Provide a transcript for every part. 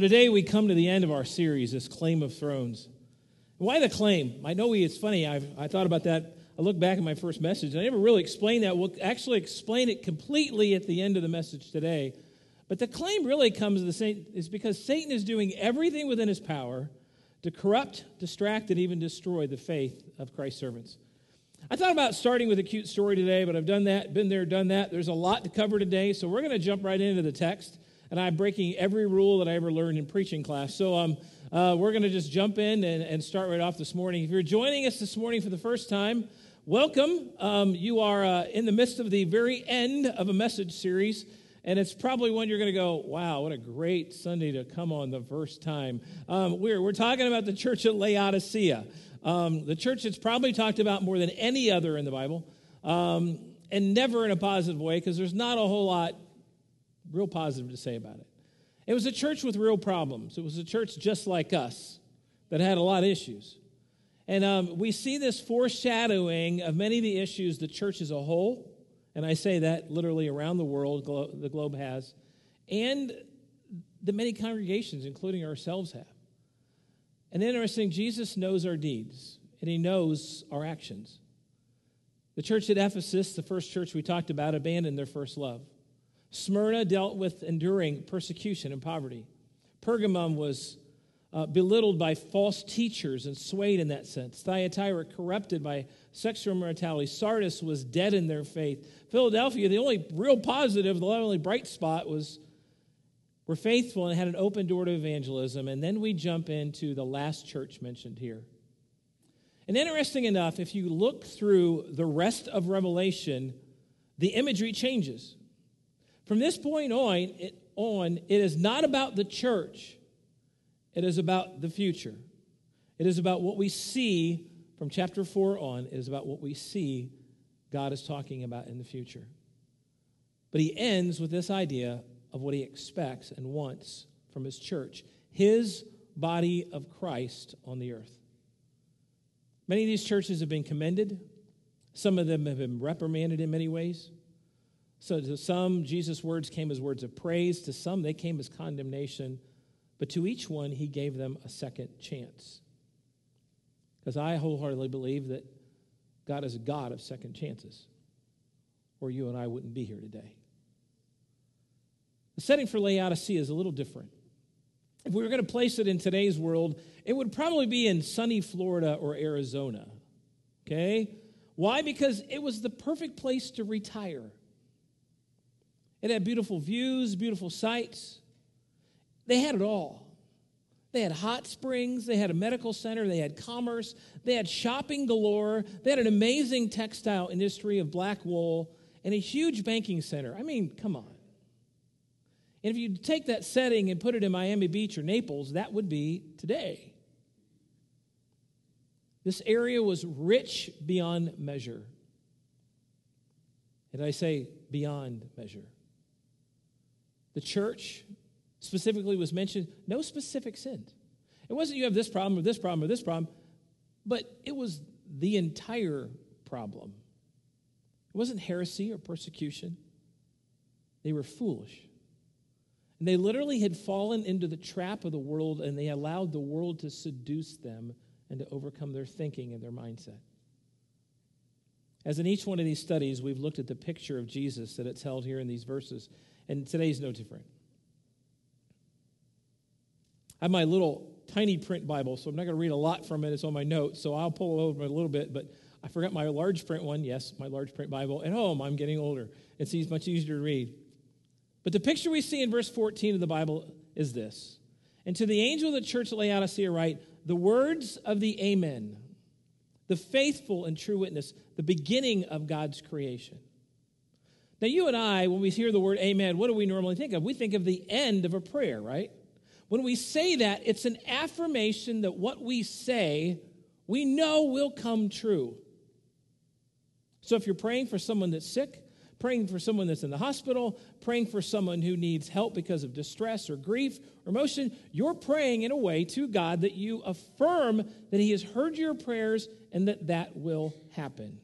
So today we come to the end of our series, this Claim of Thrones. Why the claim? I know we, it's funny, I've, I thought about that. I look back at my first message, and I never really explained that. We'll actually explain it completely at the end of the message today. But the claim really comes the same, is because Satan is doing everything within his power to corrupt, distract, and even destroy the faith of Christ's servants. I thought about starting with a cute story today, but I've done that, been there, done that. There's a lot to cover today, so we're going to jump right into the text and I'm breaking every rule that I ever learned in preaching class. So um, uh, we're going to just jump in and, and, start right off this morning. If you're joining us this morning for the first time, welcome. Um, you are uh, in the midst of the very end of a message series. And it's probably one you're going to go, wow, what a great Sunday to come on the first time. Um, we're, we're talking about the church at Laodicea, um, the church that's probably talked about more than any other in the Bible, um, and never in a positive way because there's not a whole lot real positive to say about it. It was a church with real problems. It was a church just like us that had a lot of issues. And um, we see this foreshadowing of many of the issues the church as a whole, and I say that literally around the world, glo- the globe has, and the many congregations, including ourselves, have. And interesting, Jesus knows our deeds, and he knows our actions. The church at Ephesus, the first church we talked about, abandoned their first love. Smyrna dealt with enduring persecution and poverty. Pergamum was uh, belittled by false teachers and swayed in that sense. Thyatira corrupted by sexual immorality. Sardis was dead in their faith. Philadelphia, the only real positive, the only bright spot was were faithful and had an open door to evangelism. And then we jump into the last church mentioned here. And interesting enough, if you look through the rest of Revelation, the imagery changes. From this point on, it, on, it is not about the church, it is about the future. It is about what we see from chapter 4 on, it is about what we see God is talking about in the future. But he ends with this idea of what he expects and wants from his church, his body of Christ on the earth. Many of these churches have been commended, some of them have been reprimanded in many ways. So to some, Jesus' words came as words of praise. To some, they came as condemnation. But to each one, he gave them a second chance. Because I wholeheartedly believe that God is a God of second chances, or you and I wouldn't be here today. The setting for Laodicea is a little different. If we were going to place it in today's world, it would probably be in sunny Florida or Arizona. Okay? Why? Because it was the perfect place to retire. It had beautiful views, beautiful sights. They had it all. They had hot springs, they had a medical center, they had commerce, they had shopping galore, they had an amazing textile industry of black wool, and a huge banking center. I mean, come on. And if you take that setting and put it in Miami Beach or Naples, that would be today. This area was rich beyond measure. And I say beyond measure. The church specifically was mentioned, no specific sin. It wasn't you have this problem or this problem or this problem, but it was the entire problem. It wasn't heresy or persecution. They were foolish. And they literally had fallen into the trap of the world and they allowed the world to seduce them and to overcome their thinking and their mindset. As in each one of these studies, we've looked at the picture of Jesus that it's held here in these verses. And today's no different. I have my little tiny print Bible, so I'm not going to read a lot from it. It's on my notes, so I'll pull over a little bit. But I forgot my large print one. Yes, my large print Bible. At home, oh, I'm getting older. It's much easier to read. But the picture we see in verse 14 of the Bible is this. And to the angel of the church at Laodicea write, the words of the Amen, the faithful and true witness, the beginning of God's creation. Now, you and I, when we hear the word amen, what do we normally think of? We think of the end of a prayer, right? When we say that, it's an affirmation that what we say, we know will come true. So if you're praying for someone that's sick, praying for someone that's in the hospital, praying for someone who needs help because of distress or grief or emotion, you're praying in a way to God that you affirm that He has heard your prayers and that that will happen,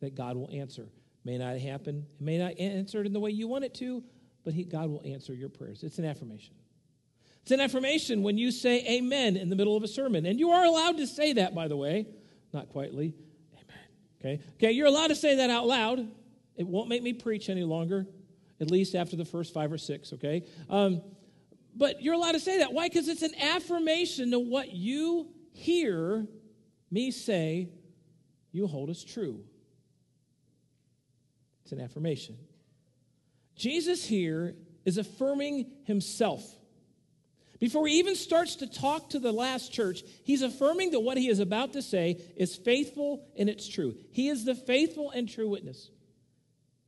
that God will answer. May not happen, it may not answer it in the way you want it to, but he, God will answer your prayers. It's an affirmation. It's an affirmation when you say amen in the middle of a sermon. And you are allowed to say that, by the way, not quietly. Amen. Okay? Okay, you're allowed to say that out loud. It won't make me preach any longer, at least after the first five or six, okay? Um, but you're allowed to say that. Why? Because it's an affirmation to what you hear me say, you hold as true. It's an affirmation. Jesus here is affirming himself. Before he even starts to talk to the last church, he's affirming that what he is about to say is faithful and it's true. He is the faithful and true witness.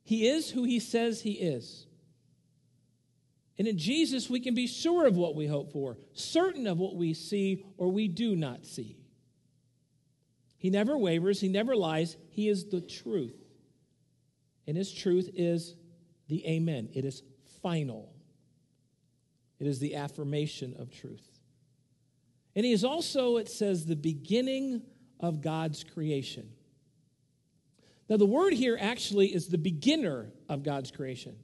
He is who he says he is. And in Jesus, we can be sure of what we hope for, certain of what we see or we do not see. He never wavers, he never lies. He is the truth. And his truth is the amen, it is final. It is the affirmation of truth. And he is also, it says, the beginning of God's creation. Now, the word here actually is the beginner of God's creation.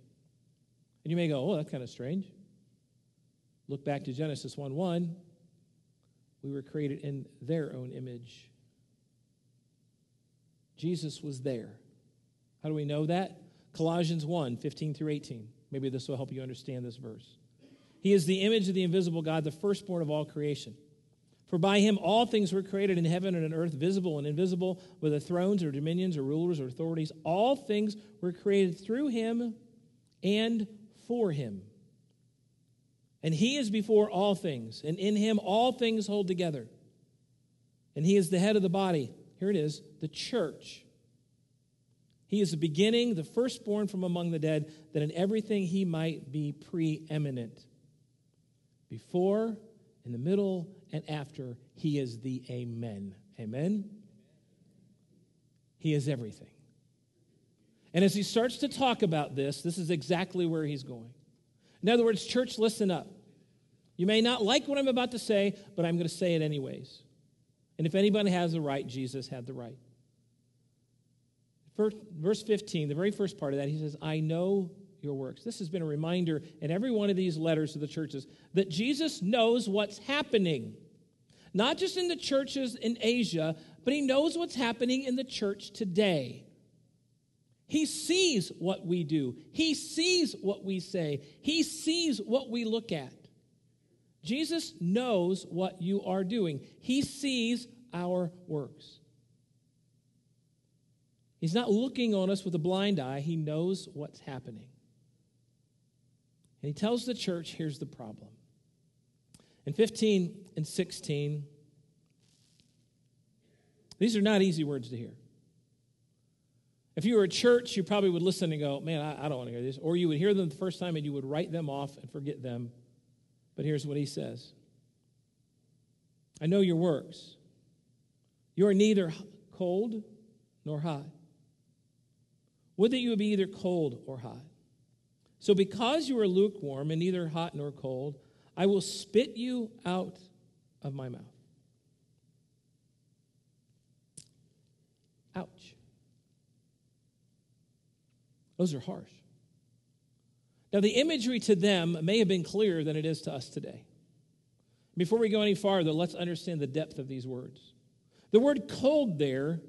And you may go, oh, that's kind of strange. Look back to Genesis 1 1. We were created in their own image. Jesus was there. How do we know that? Colossians 1 15 through 18. Maybe this will help you understand this verse. He is the image of the invisible God, the firstborn of all creation. For by him all things were created in heaven and on earth, visible and invisible, whether thrones or dominions or rulers or authorities. All things were created through him and for him. And he is before all things, and in him all things hold together. And he is the head of the body. Here it is the church. He is the beginning, the firstborn from among the dead, that in everything he might be preeminent. Before, in the middle, and after, he is the Amen. Amen? He is everything. And as he starts to talk about this, this is exactly where he's going. In other words, church, listen up. You may not like what I'm about to say, but I'm going to say it anyways. And if anybody has the right, Jesus had the right. Verse 15, the very first part of that, he says, I know your works. This has been a reminder in every one of these letters to the churches that Jesus knows what's happening. Not just in the churches in Asia, but he knows what's happening in the church today. He sees what we do, he sees what we say, he sees what we look at. Jesus knows what you are doing, he sees our works. He's not looking on us with a blind eye, he knows what's happening. And he tells the church here's the problem. In 15 and 16, these are not easy words to hear. If you were a church, you probably would listen and go, Man, I, I don't want to hear this. Or you would hear them the first time and you would write them off and forget them. But here's what he says I know your works. You are neither cold nor hot. Would that you would be either cold or hot. So, because you are lukewarm and neither hot nor cold, I will spit you out of my mouth. Ouch. Those are harsh. Now, the imagery to them may have been clearer than it is to us today. Before we go any farther, let's understand the depth of these words. The word cold there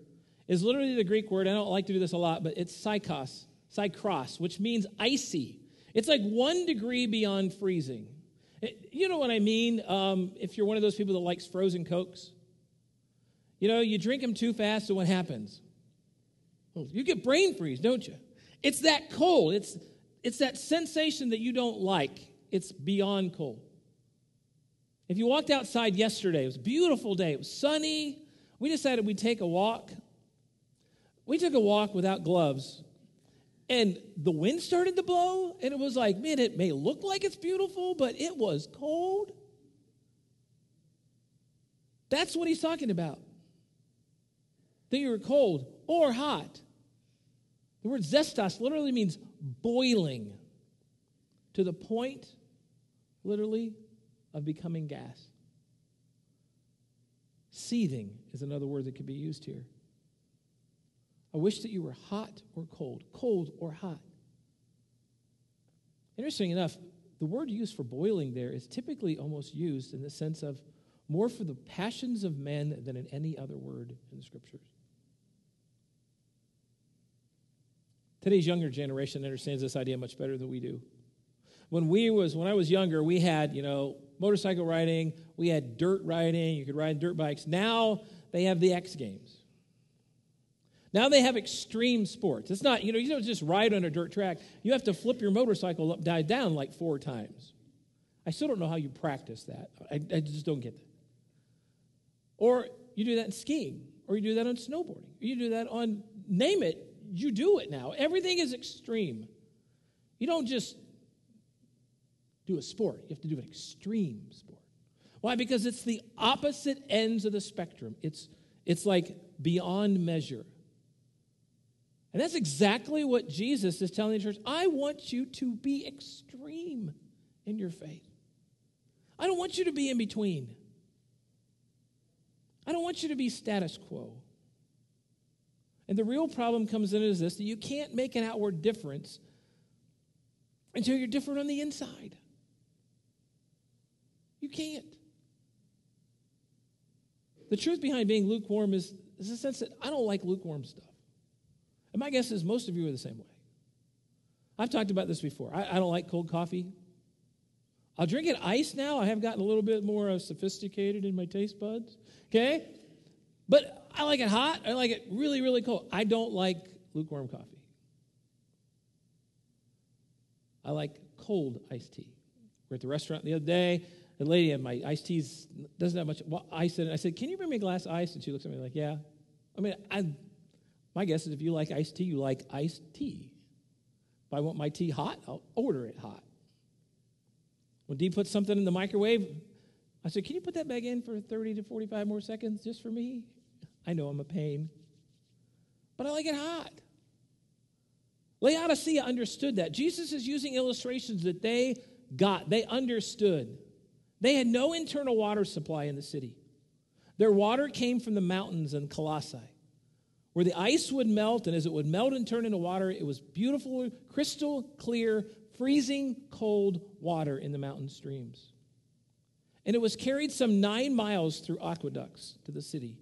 is literally the Greek word, I don't like to do this a lot, but it's psychos, psychros, which means icy. It's like one degree beyond freezing. You know what I mean? Um, if you're one of those people that likes frozen cokes, you know, you drink them too fast, and what happens? Well, you get brain freeze, don't you? It's that cold. It's, it's that sensation that you don't like. It's beyond cold. If you walked outside yesterday, it was a beautiful day, it was sunny. We decided we'd take a walk. We took a walk without gloves and the wind started to blow, and it was like, man, it may look like it's beautiful, but it was cold. That's what he's talking about. That you were cold or hot. The word zestos literally means boiling to the point, literally, of becoming gas. Seething is another word that could be used here. I wish that you were hot or cold, cold or hot. Interesting enough, the word used for boiling there is typically almost used in the sense of more for the passions of men than in any other word in the scriptures. Today's younger generation understands this idea much better than we do. When we was when I was younger, we had, you know, motorcycle riding, we had dirt riding, you could ride dirt bikes. Now they have the X Games. Now they have extreme sports. It's not, you know, you don't just ride on a dirt track. You have to flip your motorcycle up, die down like four times. I still don't know how you practice that. I, I just don't get that. Or you do that in skiing, or you do that on snowboarding, or you do that on name it, you do it now. Everything is extreme. You don't just do a sport, you have to do an extreme sport. Why? Because it's the opposite ends of the spectrum. It's, it's like beyond measure. And that's exactly what Jesus is telling the church. I want you to be extreme in your faith. I don't want you to be in between. I don't want you to be status quo. And the real problem comes in is this that you can't make an outward difference until you're different on the inside. You can't. The truth behind being lukewarm is, is the sense that I don't like lukewarm stuff. And my guess is most of you are the same way. I've talked about this before. I, I don't like cold coffee. I'll drink it iced now. I have gotten a little bit more sophisticated in my taste buds. Okay? But I like it hot. I like it really, really cold. I don't like lukewarm coffee. I like cold iced tea. We're at the restaurant the other day. The lady had my iced teas doesn't have much ice in it. I said, "Can you bring me a glass of ice?" And she looks at me like, "Yeah." I mean, I my guess is if you like iced tea, you like iced tea. If I want my tea hot, I'll order it hot. When Dee puts something in the microwave, I said, Can you put that back in for 30 to 45 more seconds just for me? I know I'm a pain, but I like it hot. Laodicea understood that. Jesus is using illustrations that they got, they understood. They had no internal water supply in the city. Their water came from the mountains in Colossae where the ice would melt, and as it would melt and turn into water, it was beautiful, crystal clear, freezing cold water in the mountain streams. And it was carried some nine miles through aqueducts to the city.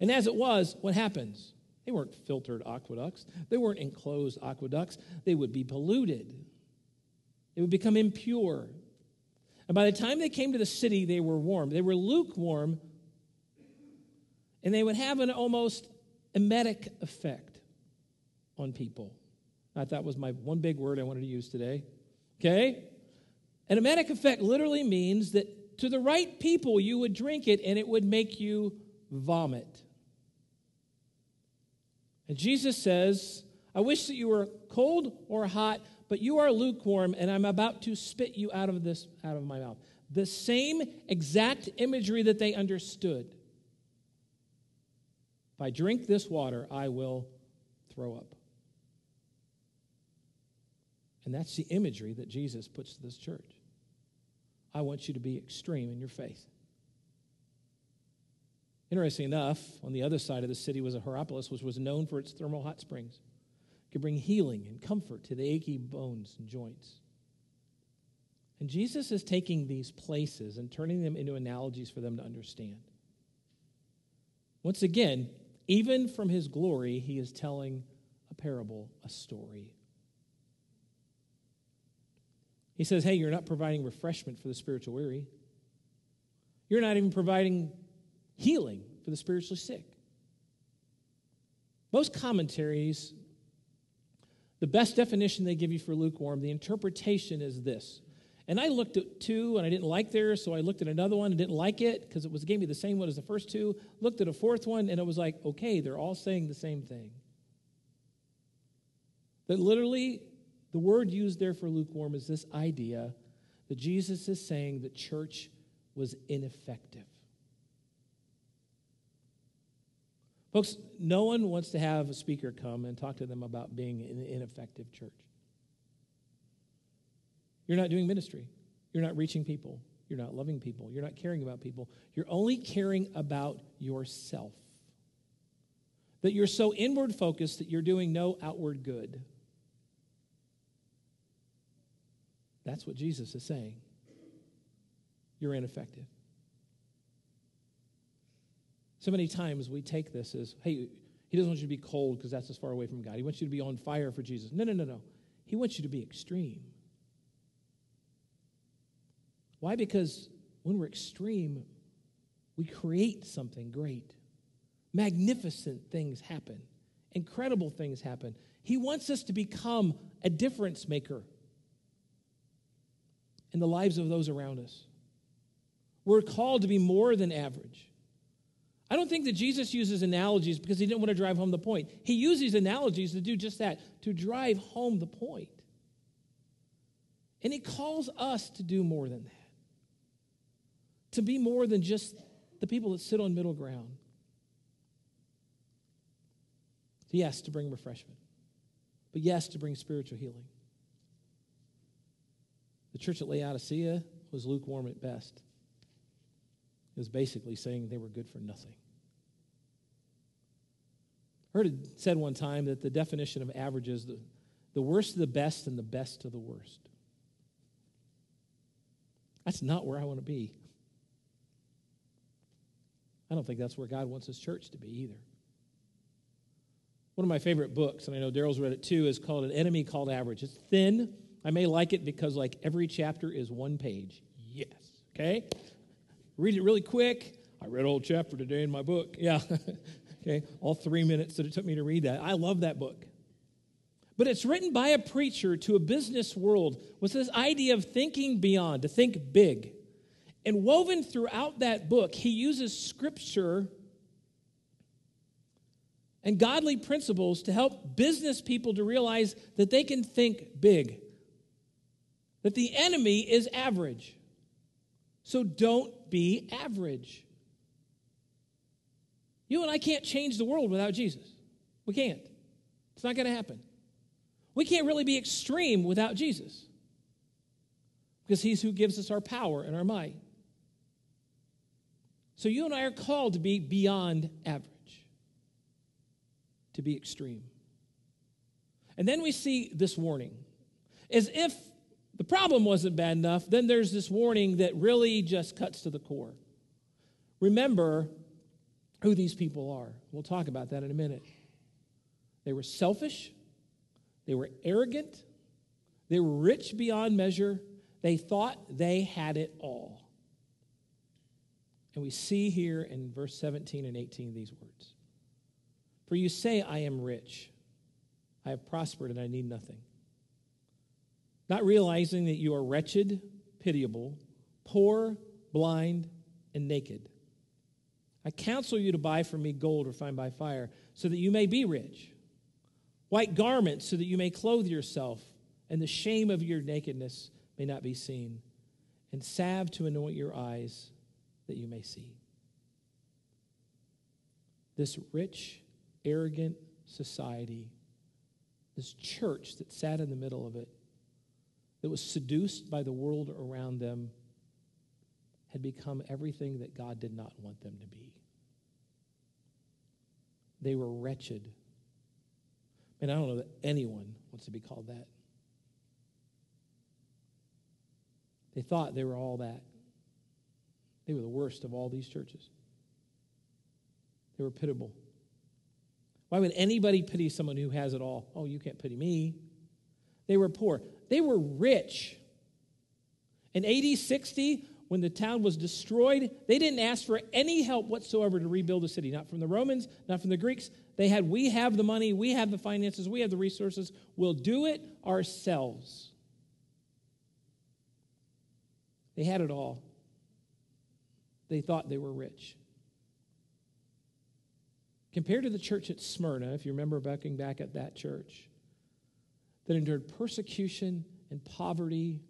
And as it was, what happens? They weren't filtered aqueducts, they weren't enclosed aqueducts. They would be polluted, they would become impure. And by the time they came to the city, they were warm. They were lukewarm and they would have an almost emetic effect on people. I thought was my one big word I wanted to use today. Okay? An emetic effect literally means that to the right people, you would drink it and it would make you vomit. And Jesus says, I wish that you were cold or hot, but you are lukewarm, and I'm about to spit you out of this out of my mouth. The same exact imagery that they understood. If I drink this water, I will throw up. And that's the imagery that Jesus puts to this church. I want you to be extreme in your faith. Interesting enough, on the other side of the city was a Hierapolis, which was known for its thermal hot springs. It could bring healing and comfort to the achy bones and joints. And Jesus is taking these places and turning them into analogies for them to understand. Once again, even from his glory, he is telling a parable, a story. He says, Hey, you're not providing refreshment for the spiritual weary. You're not even providing healing for the spiritually sick. Most commentaries, the best definition they give you for lukewarm, the interpretation is this and I looked at two and I didn't like theirs, so I looked at another one and didn't like it because it was gave me the same one as the first two. Looked at a fourth one and it was like, okay, they're all saying the same thing. That literally, the word used there for lukewarm is this idea that Jesus is saying the church was ineffective. Folks, no one wants to have a speaker come and talk to them about being an ineffective church. You're not doing ministry. You're not reaching people. You're not loving people. You're not caring about people. You're only caring about yourself. That you're so inward focused that you're doing no outward good. That's what Jesus is saying. You're ineffective. So many times we take this as, hey, he doesn't want you to be cold because that's as far away from God. He wants you to be on fire for Jesus. No, no, no, no. He wants you to be extreme. Why? Because when we're extreme, we create something great. Magnificent things happen, incredible things happen. He wants us to become a difference maker in the lives of those around us. We're called to be more than average. I don't think that Jesus uses analogies because he didn't want to drive home the point. He uses analogies to do just that, to drive home the point. And he calls us to do more than that, to be more than just the people that sit on middle ground. Yes, to bring refreshment, but yes, to bring spiritual healing. The church at Laodicea was lukewarm at best It was basically saying they were good for nothing. I heard it said one time that the definition of average is the, the worst of the best and the best of the worst. That's not where I want to be. I don't think that's where God wants his church to be either. One of my favorite books, and I know Daryl's read it too, is called An Enemy Called Average. It's thin. I may like it because like every chapter is one page. Yes. Okay? read it really quick. I read a whole chapter today in my book. Yeah. okay. All three minutes that it took me to read that. I love that book. But it's written by a preacher to a business world with this idea of thinking beyond, to think big. And woven throughout that book, he uses scripture and godly principles to help business people to realize that they can think big, that the enemy is average. So don't be average. You and I can't change the world without Jesus. We can't. It's not going to happen. We can't really be extreme without Jesus because he's who gives us our power and our might. So you and I are called to be beyond average, to be extreme. And then we see this warning as if the problem wasn't bad enough, then there's this warning that really just cuts to the core. Remember who these people are. We'll talk about that in a minute. They were selfish, they were arrogant, they were rich beyond measure, they thought they had it all. And we see here in verse 17 and 18 these words? For you say, I am rich, I have prospered, and I need nothing. Not realizing that you are wretched, pitiable, poor, blind, and naked. I counsel you to buy from me gold refined by fire, so that you may be rich, white garments, so that you may clothe yourself, and the shame of your nakedness may not be seen, and salve to anoint your eyes, that you may see. This rich, arrogant society, this church that sat in the middle of it, that was seduced by the world around them had become everything that God did not want them to be. They were wretched. And I don't know that anyone wants to be called that. They thought they were all that. They were the worst of all these churches. They were pitiable. Why would anybody pity someone who has it all? Oh, you can't pity me. They were poor. They were rich. In AD 60, when the town was destroyed, they didn't ask for any help whatsoever to rebuild the city, not from the Romans, not from the Greeks. They had, we have the money, we have the finances, we have the resources, we'll do it ourselves. They had it all. They thought they were rich. Compared to the church at Smyrna, if you remember backing back at that church, that endured persecution and poverty.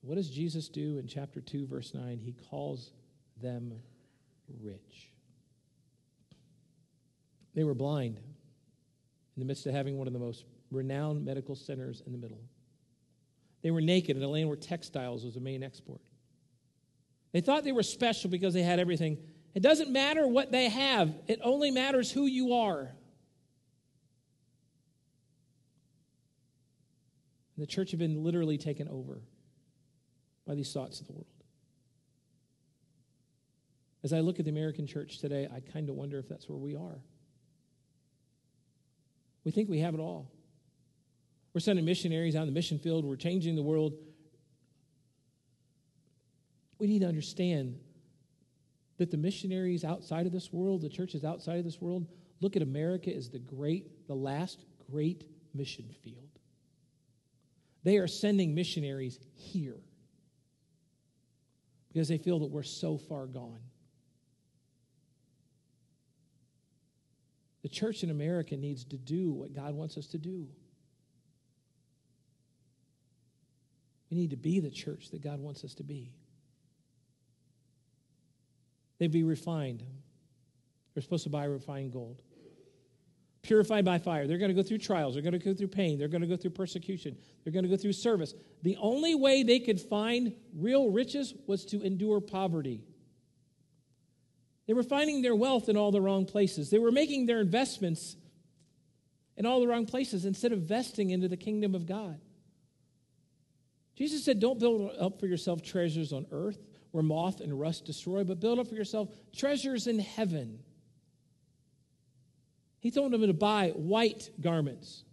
What does Jesus do in chapter 2, verse 9? He calls them rich. They were blind in the midst of having one of the most renowned medical centers in the middle. They were naked in a land where textiles was the main export. They thought they were special because they had everything. It doesn't matter what they have, it only matters who you are. The church had been literally taken over by these thoughts of the world. As I look at the American church today, I kind of wonder if that's where we are. We think we have it all. We're sending missionaries out in the mission field, we're changing the world. We need to understand that the missionaries outside of this world, the churches outside of this world, look at America as the great, the last great mission field. They are sending missionaries here because they feel that we're so far gone. The church in America needs to do what God wants us to do. We need to be the church that God wants us to be. They'd be refined. They're supposed to buy refined gold. Purified by fire. They're going to go through trials. They're going to go through pain. They're going to go through persecution. They're going to go through service. The only way they could find real riches was to endure poverty. They were finding their wealth in all the wrong places. They were making their investments in all the wrong places instead of investing into the kingdom of God. Jesus said, Don't build up for yourself treasures on earth where moth and rust destroy, but build up for yourself treasures in heaven. He told them to buy white garments.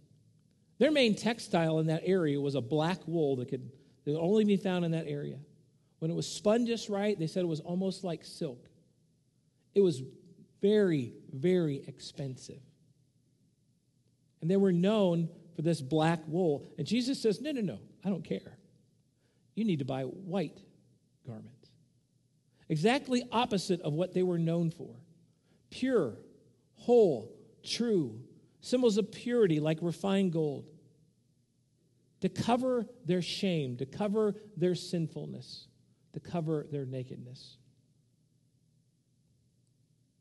Their main textile in that area was a black wool that could, that could only be found in that area. When it was spun just right, they said it was almost like silk. It was very, very expensive. And they were known for this black wool. And Jesus says, No, no, no, I don't care. You need to buy white garments. Exactly opposite of what they were known for pure, whole, true, symbols of purity like refined gold. To cover their shame, to cover their sinfulness, to cover their nakedness.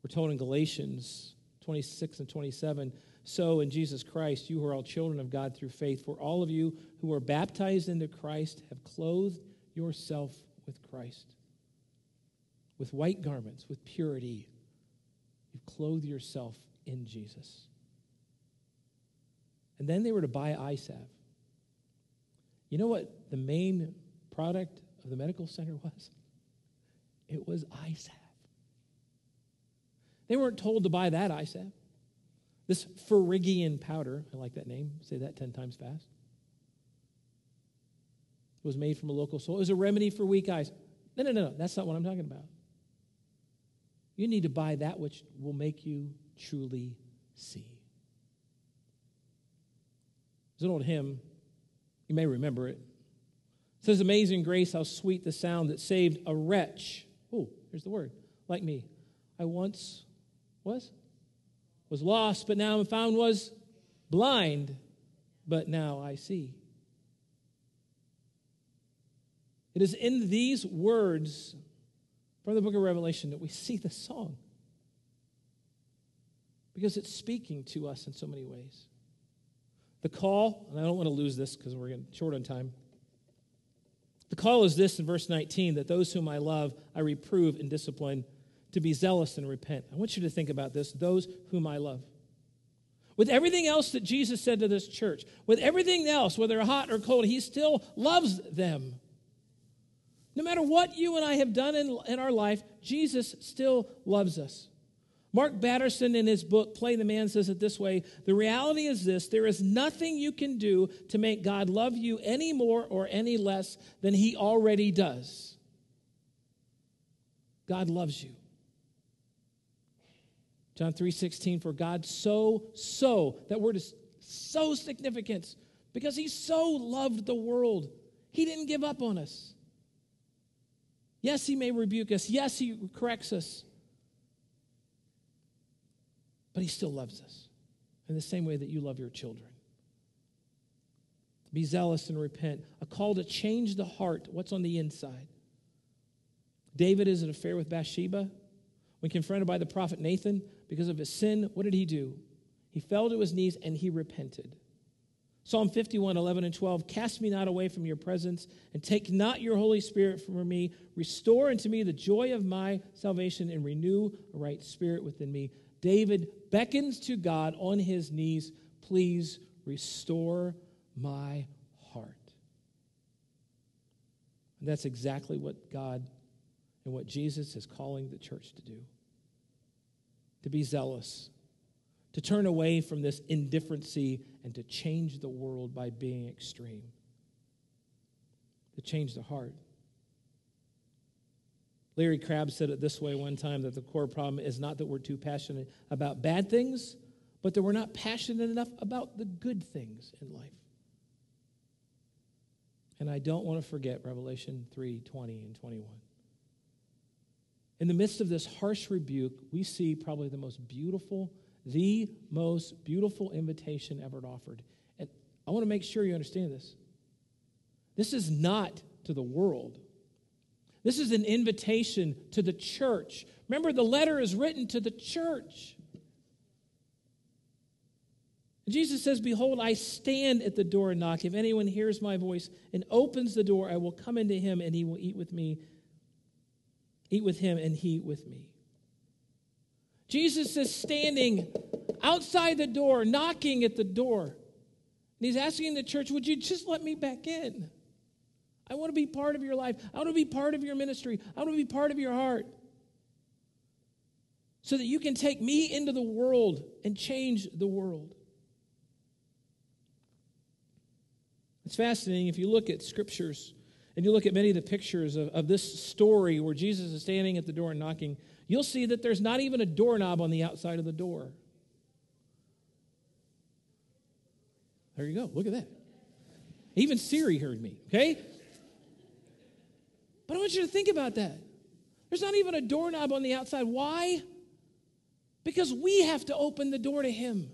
We're told in Galatians 26 and 27 So in Jesus Christ, you who are all children of God through faith, for all of you who are baptized into Christ have clothed yourself with Christ. With white garments, with purity, you've clothed yourself in Jesus. And then they were to buy salve. You know what the main product of the medical center was? It was salve. They weren't told to buy that salve. This Phrygian powder, I like that name, say that 10 times fast. It was made from a local soil. It was a remedy for weak eyes. No, no, no, no. that's not what I'm talking about. You need to buy that which will make you truly see. There's an old hymn, you may remember it. It says, Amazing grace, how sweet the sound that saved a wretch. Oh, here's the word, like me. I once was? Was lost, but now I'm found, was blind, but now I see. It is in these words from the book of Revelation that we see the song. Because it's speaking to us in so many ways. The call, and I don't want to lose this because we're getting short on time. The call is this in verse 19 that those whom I love, I reprove and discipline to be zealous and repent. I want you to think about this those whom I love. With everything else that Jesus said to this church, with everything else, whether hot or cold, he still loves them. No matter what you and I have done in, in our life, Jesus still loves us. Mark Batterson, in his book, Play the Man, says it this way The reality is this there is nothing you can do to make God love you any more or any less than he already does. God loves you. John 3:16 for God so so that word is so significant because he so loved the world. He didn't give up on us. Yes, he may rebuke us. Yes, he corrects us. But he still loves us in the same way that you love your children. Be zealous and repent. A call to change the heart, what's on the inside. David is an affair with Bathsheba. When confronted by the prophet Nathan, because of his sin, what did he do? He fell to his knees and he repented. Psalm 51, 11 and 12 Cast me not away from your presence, and take not your Holy Spirit from me. Restore unto me the joy of my salvation, and renew a right spirit within me. David beckons to God on his knees, Please restore my heart. And that's exactly what God and what Jesus is calling the church to do to be zealous, to turn away from this indifferency, and to change the world by being extreme, to change the heart. Larry Crabb said it this way one time that the core problem is not that we're too passionate about bad things, but that we're not passionate enough about the good things in life. And I don't want to forget Revelation 3 20 and 21. In the midst of this harsh rebuke, we see probably the most beautiful, the most beautiful invitation ever offered. And I want to make sure you understand this. This is not to the world. This is an invitation to the church. Remember, the letter is written to the church. Jesus says, Behold, I stand at the door and knock. If anyone hears my voice and opens the door, I will come into him and he will eat with me eat with him, and he with me. Jesus is standing outside the door, knocking at the door. And he's asking the church, Would you just let me back in? I want to be part of your life. I want to be part of your ministry. I want to be part of your heart. So that you can take me into the world and change the world. It's fascinating if you look at scriptures and you look at many of the pictures of, of this story where Jesus is standing at the door and knocking, you'll see that there's not even a doorknob on the outside of the door. There you go. Look at that. Even Siri heard me, okay? But I want you to think about that. There's not even a doorknob on the outside. Why? Because we have to open the door to Him.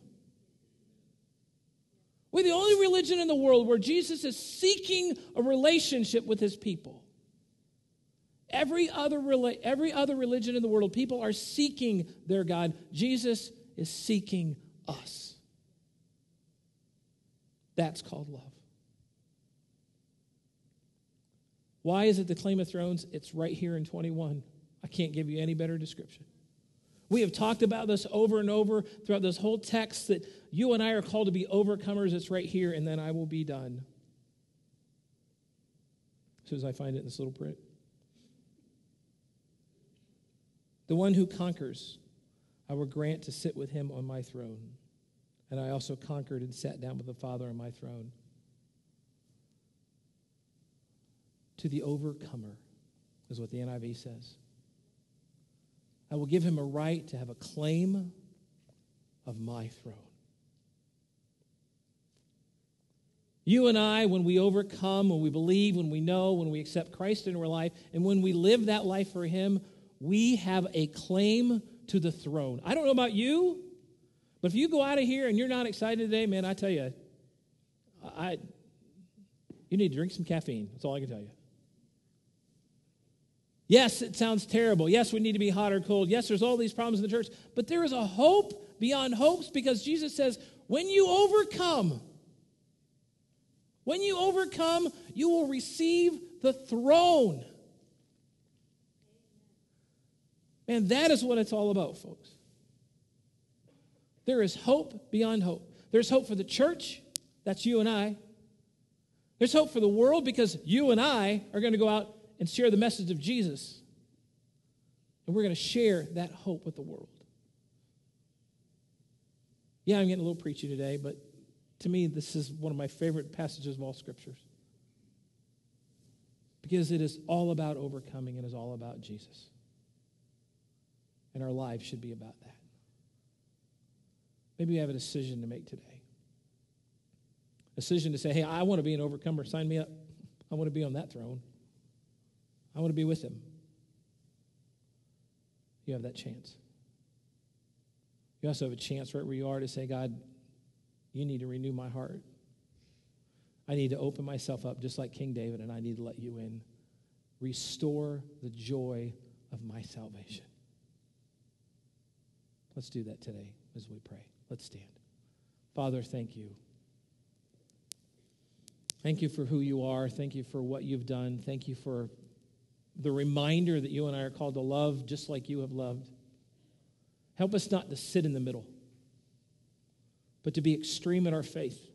We're the only religion in the world where Jesus is seeking a relationship with his people. Every other, every other religion in the world, people are seeking their God. Jesus is seeking us. That's called love. Why is it the claim of thrones? It's right here in 21. I can't give you any better description. We have talked about this over and over throughout this whole text that you and I are called to be overcomers. It's right here, and then I will be done. As soon as I find it in this little print. The one who conquers, I will grant to sit with him on my throne. And I also conquered and sat down with the Father on my throne. To the overcomer, is what the NIV says. I will give him a right to have a claim of my throne. You and I, when we overcome, when we believe, when we know, when we accept Christ into our life, and when we live that life for Him, we have a claim to the throne. I don't know about you, but if you go out of here and you're not excited today, man, I tell you, I, you need to drink some caffeine. That's all I can tell you. Yes, it sounds terrible. Yes, we need to be hot or cold. Yes, there's all these problems in the church. But there is a hope beyond hopes because Jesus says, when you overcome, when you overcome, you will receive the throne. Man, that is what it's all about, folks. There is hope beyond hope. There's hope for the church, that's you and I. There's hope for the world because you and I are going to go out and share the message of Jesus. And we're going to share that hope with the world. Yeah, I'm getting a little preachy today, but to me, this is one of my favorite passages of all scriptures. Because it is all about overcoming, it is all about Jesus. And our lives should be about that. Maybe you have a decision to make today. A decision to say, hey, I want to be an overcomer. Sign me up. I want to be on that throne. I want to be with him. You have that chance. You also have a chance right where you are to say, God, you need to renew my heart. I need to open myself up just like King David, and I need to let you in. Restore the joy of my salvation. Let's do that today as we pray. Let's stand. Father, thank you. Thank you for who you are. Thank you for what you've done. Thank you for the reminder that you and I are called to love just like you have loved. Help us not to sit in the middle, but to be extreme in our faith,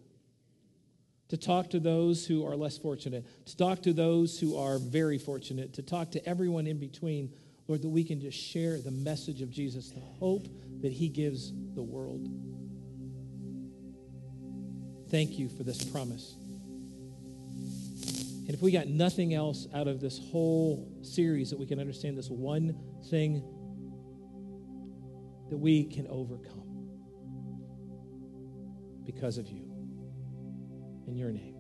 to talk to those who are less fortunate, to talk to those who are very fortunate, to talk to everyone in between, Lord, that we can just share the message of Jesus, the hope that he gives the world. Thank you for this promise. And if we got nothing else out of this whole series, that we can understand this one thing that we can overcome because of you. In your name.